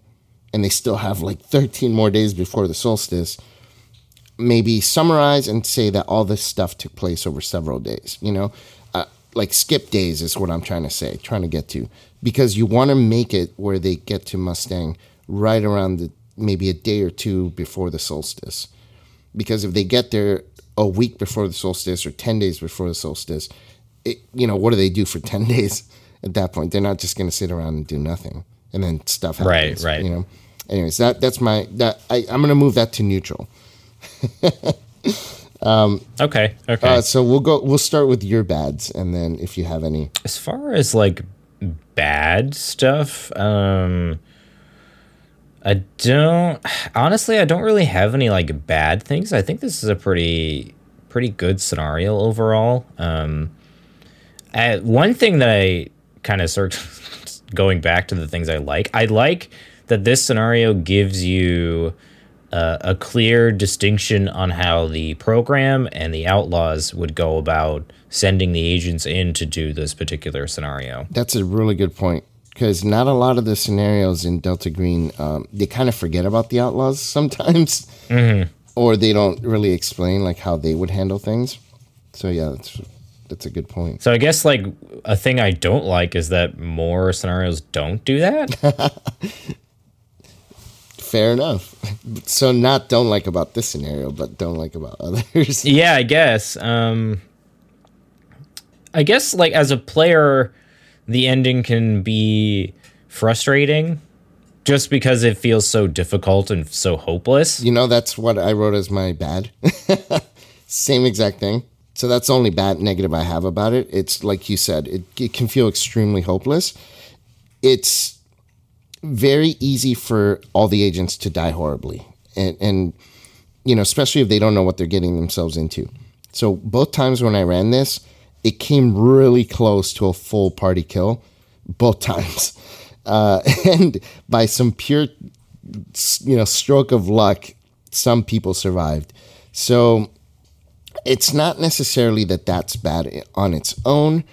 [SPEAKER 3] and they still have like 13 more days before the solstice, maybe summarize and say that all this stuff took place over several days, you know? Uh, like skip days is what I'm trying to say, trying to get to. Because you want to make it where they get to Mustang right around the maybe a day or two before the solstice. Because if they get there a week before the solstice or 10 days before the solstice, it, you know, what do they do for *laughs* 10 days at that point? They're not just going to sit around and do nothing. And then stuff happens.
[SPEAKER 2] Right, right.
[SPEAKER 3] You know? Anyways, that that's my, that I, I'm going to move that to neutral. *laughs*
[SPEAKER 2] Okay, okay.
[SPEAKER 3] Uh, so we'll go, we'll start with your bads. And then if you have any,
[SPEAKER 2] as far as like bad stuff, um, I don't honestly. I don't really have any like bad things. I think this is a pretty pretty good scenario overall. Um, I, one thing that I kind of sort *laughs* going back to the things I like. I like that this scenario gives you uh, a clear distinction on how the program and the outlaws would go about sending the agents in to do this particular scenario.
[SPEAKER 3] That's a really good point because not a lot of the scenarios in Delta Green, um, they kind of forget about the outlaws *laughs* sometimes, or they don't really explain like how they would handle things. So yeah, that's that's a good point.
[SPEAKER 2] So I guess like a thing I don't like is that more scenarios don't do that. *laughs*
[SPEAKER 3] Fair enough. So not don't like about this scenario, but don't like about *laughs* others.
[SPEAKER 2] yeah, I guess. Um I guess like as a player the ending can be frustrating just because it feels so difficult and so hopeless.
[SPEAKER 3] You know, that's what I wrote as my bad. *laughs* Same exact thing. So that's the only bad negative I have about it. It's like you said, it, it can feel extremely hopeless. It's very easy for all the agents to die horribly. And, and you know, especially if they don't know what they're getting themselves into. So both times when I ran this, it came really close to a full party kill, both *laughs* times, uh, and by some pure, you know, stroke of luck, some people survived. So it's not necessarily that that's bad on its own,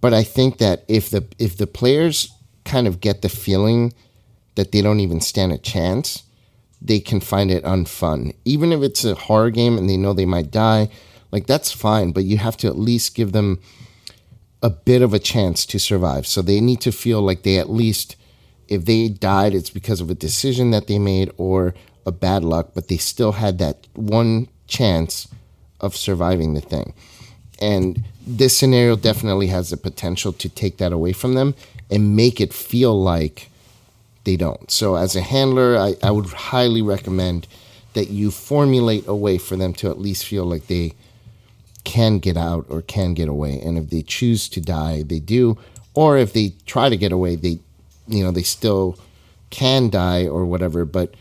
[SPEAKER 3] but I think that if the if the players kind of get the feeling that they don't even stand a chance, they can find it unfun. Even if it's a horror game and they know they might die, like that's fine, but you have to at least give them a bit of a chance to survive. So they need to feel like they at least if they died it's because of a decision that they made or a bad luck, but they still had that one chance of surviving the thing. And this scenario definitely has the potential to take that away from them and make it feel like they don't. So, as a handler, I, I would highly recommend that you formulate a way for them to at least feel like they can get out or can get away. And if they choose to die, they do. Or if they try to get away, they, you know, they still can die or whatever, but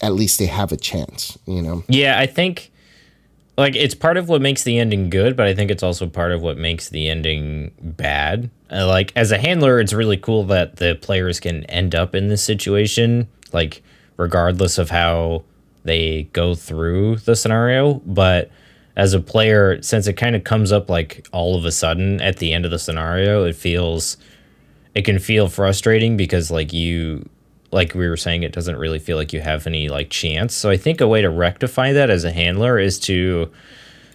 [SPEAKER 3] at least they have a chance, you know?
[SPEAKER 2] Yeah, I think like it's part of what makes the ending good, but I think it's also part of what makes the ending bad. Uh, like as a handler, it's really cool that the players can end up in this situation, like regardless of how they go through the scenario. But as a player, since it kind of comes up like all of a sudden at the end of the scenario, it feels it can feel frustrating because like you like we were saying, it doesn't really feel like you have any like chance. So I think a way to rectify that as a handler is to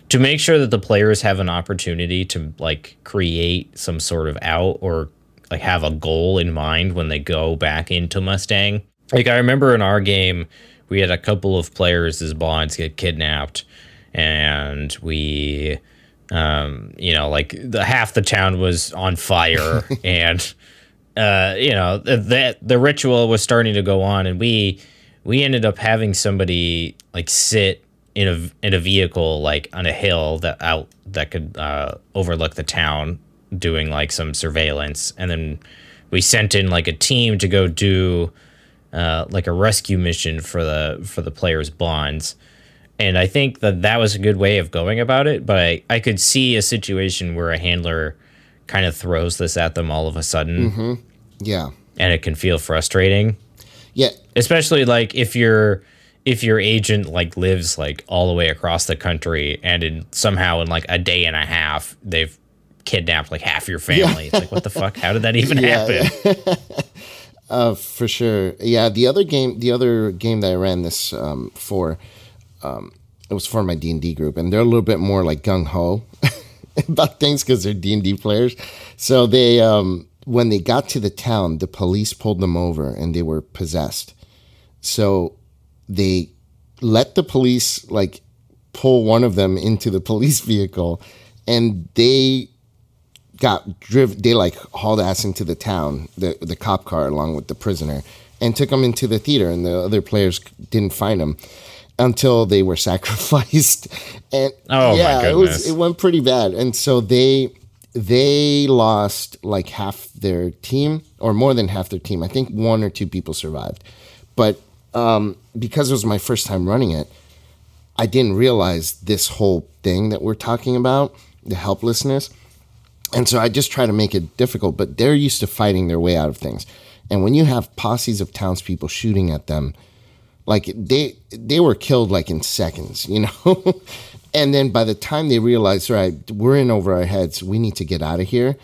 [SPEAKER 2] to make sure that the players have an opportunity to like create some sort of out or like have a goal in mind when they go back into Mustang. Like I remember in our game, we had a couple of players bonds get kidnapped, and we, um, you know, like the half the town was on fire, *laughs* and uh, you know, that the ritual was starting to go on, and we we ended up having somebody like sit in a in a vehicle like on a hill that out that could uh, overlook the town, doing like some surveillance, and then we sent in like a team to go do uh, like a rescue mission for the for the players' bonds. And I think that that was a good way of going about it, but I, I could see a situation where a handler kind of throws this at them all of a sudden.
[SPEAKER 3] Mm-hmm. Yeah.
[SPEAKER 2] And it can feel frustrating.
[SPEAKER 3] Yeah.
[SPEAKER 2] Especially like if your if your agent like lives like all the way across the country and in somehow in like a day and a half they've kidnapped like half your family. Yeah. It's like what the fuck? How did that even *laughs* yeah, happen?
[SPEAKER 3] Yeah. *laughs* uh, for sure. Yeah, the other game the other game that I ran this um, for um, it was for my D&D group and they're a little bit more like gung ho *laughs* about things because they're D and D players. So they, um, when they got to the town, the police pulled them over and they were possessed. So they let the police like pull one of them into the *laughs* police vehicle, and they got driven. They like hauled ass into the town, the the cop car along with the prisoner, and took them into the theater. And the other players didn't find him until they were *laughs* sacrificed. And
[SPEAKER 2] oh yeah,
[SPEAKER 3] it was it went pretty bad. And so they they lost like half their team or more than half their team. I think one or two people survived. But um, because it was my first time running it, I didn't realize this whole thing that we're talking about, the helplessness. And so I just try to make it difficult, but they're used to fighting their way out of things. And when you have posses of townspeople shooting at them, like they they were killed like in seconds, you know. *laughs* and then by the time they realized, right, we're in over our heads, we need to get out of here.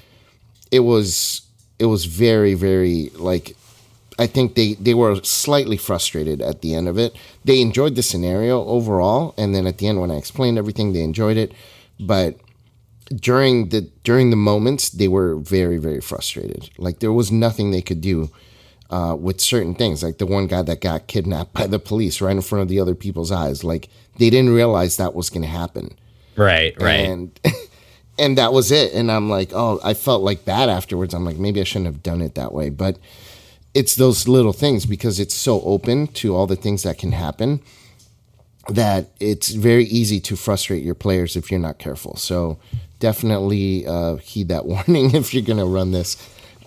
[SPEAKER 3] It was it was very very like I think they they were slightly frustrated at the end of it. They enjoyed the scenario overall, and then at the end when I explained everything, they enjoyed it, but during the during the moments they were very very frustrated. Like there was nothing they could do uh, with certain things, like the one guy that got kidnapped by the police right in front of the other people's eyes. Like they didn't realize that was going to happen.
[SPEAKER 2] Right, right.
[SPEAKER 3] And *laughs* and that was it. And I'm like, oh, I felt like bad afterwards. I'm like, maybe I shouldn't have done it that way. But it's those little things because it's so open to all the things that can happen that it's very easy to frustrate your players if you're not careful. So definitely uh, heed that *laughs* warning if you're going to run this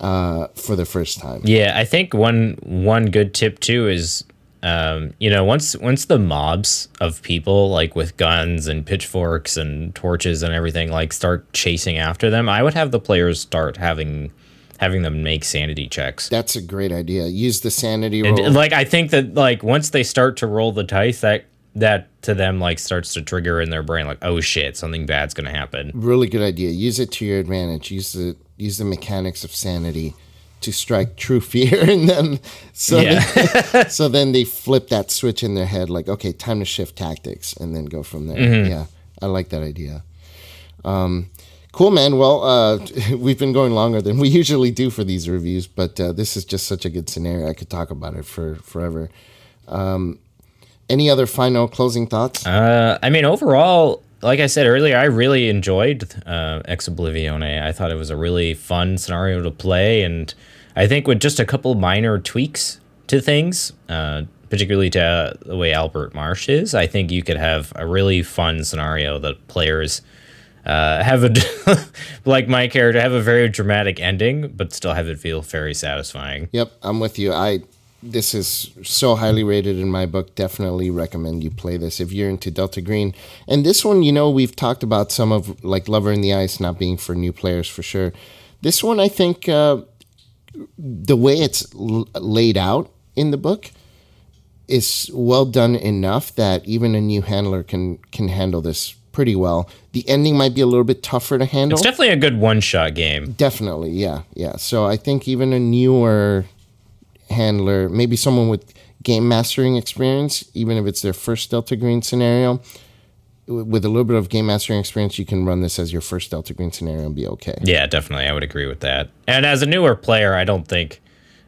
[SPEAKER 3] uh, for the first time.
[SPEAKER 2] Yeah, I think one one good tip too is um, you know, once once the mobs of people like with guns and pitchforks and torches and everything like start chasing after them, I would have the players start having having them make sanity checks.
[SPEAKER 3] That's a great idea. Use the sanity roll.
[SPEAKER 2] And, like I think that like once they start to roll the dice, that that to them like starts to trigger in their brain like, oh shit, something bad's gonna happen.
[SPEAKER 3] really good idea. Use it to your advantage. Use the use the mechanics of sanity to strike true fear in them. *laughs* So
[SPEAKER 2] Yeah.
[SPEAKER 3] then, *laughs* so then they flip that switch in their head, like, okay, time to shift tactics, and then go from there.
[SPEAKER 2] Mm-hmm.
[SPEAKER 3] Yeah, I like that idea. Um, cool, man. Well, uh, *laughs* we've been going longer than we usually do for these reviews, but uh, this is just such a good scenario. I could talk about it for forever. Um, any other final closing thoughts?
[SPEAKER 2] Uh, I mean, overall, like I said earlier, I really enjoyed uh, Ex Oblivione. I thought it was a really fun scenario to play, and I think with just a couple minor tweaks to things, uh, particularly to uh, the way Albert Marsh is, I think you could have a really fun scenario that players uh, have a *laughs* like my character have a very dramatic ending, but still have it feel very satisfying.
[SPEAKER 3] Yep, I'm with you. I this is so highly rated in my book. Definitely recommend you play this if you're into Delta Green. And this one, you know, we've talked about some of like Lover in the Ice not being for new players for sure. This one, I think, uh, the way it's l- laid out in the book is well done enough that even a new handler can can handle this pretty well. The ending might be a little bit tougher to handle.
[SPEAKER 2] It's definitely a good one shot game.
[SPEAKER 3] Definitely, yeah, yeah. So I think even a newer handler, maybe someone with game mastering experience, even if it's their first Delta Green scenario, with a little bit of game mastering experience, you can run this as your first Delta Green scenario and be okay.
[SPEAKER 2] Yeah, definitely. I would agree with that. And as a newer player, I don't think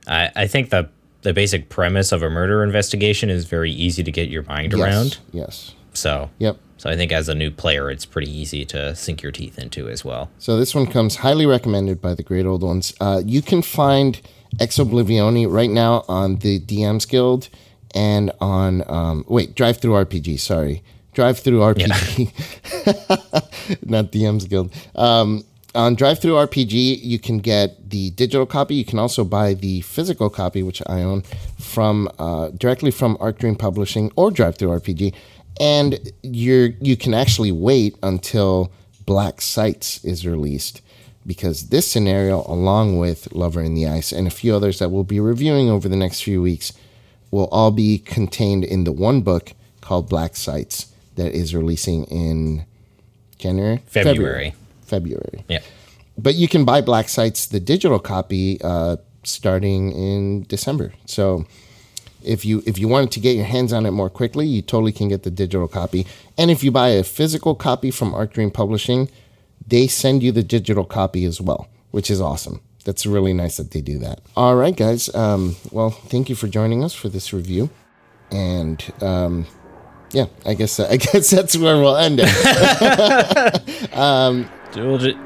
[SPEAKER 2] I, I think the the basic premise of a murder investigation is very easy to get your mind
[SPEAKER 3] Yes,
[SPEAKER 2] around.
[SPEAKER 3] Yes.
[SPEAKER 2] So
[SPEAKER 3] Yep.
[SPEAKER 2] so I think as a new player, it's pretty easy to sink your teeth into as well.
[SPEAKER 3] So this one comes highly recommended by the great old ones. Uh, you can find Ex Oblivione right now on the DMs Guild and on um, wait DriveThru RPG. Sorry, DriveThru *laughs* RPG, not DMs Guild. Um, on DriveThru RPG, you can get the digital copy. You can also buy the physical copy, which I own, from uh, directly from Arc Dream Publishing or DriveThru RPG, and you're you can actually wait until Black Sites is released because this scenario, along with Lover in the Ice and a few others that we'll be reviewing over the next few weeks, will all be contained in the one book called Black Sites that is releasing in January,
[SPEAKER 2] February.
[SPEAKER 3] February.
[SPEAKER 2] Yeah.
[SPEAKER 3] But you can buy Black Sites, the digital copy, uh, starting in December. So if you if you wanted to get your hands on it more quickly, you totally can get the digital copy. And if you buy a physical copy from Arc Dream Publishing, they send you the digital copy as well, which is awesome. That's really nice that they do that. All right, guys. Um, well, thank you for joining us for this review, and um, yeah, I guess *laughs* I guess that's where we'll end it. *laughs*
[SPEAKER 2] We'll ju-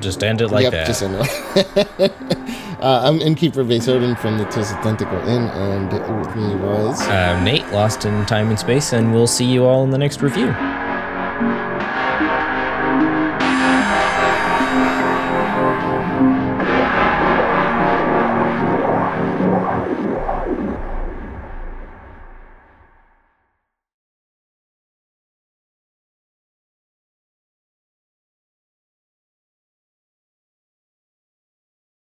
[SPEAKER 2] just end it like
[SPEAKER 3] yep,
[SPEAKER 2] that.
[SPEAKER 3] just end it. *laughs* uh, I'm Innkeeper Vasoden from the Twisted Tentacle Inn, and with me was.
[SPEAKER 2] uh, Nate lost in time and space, and we'll see you all in the next review.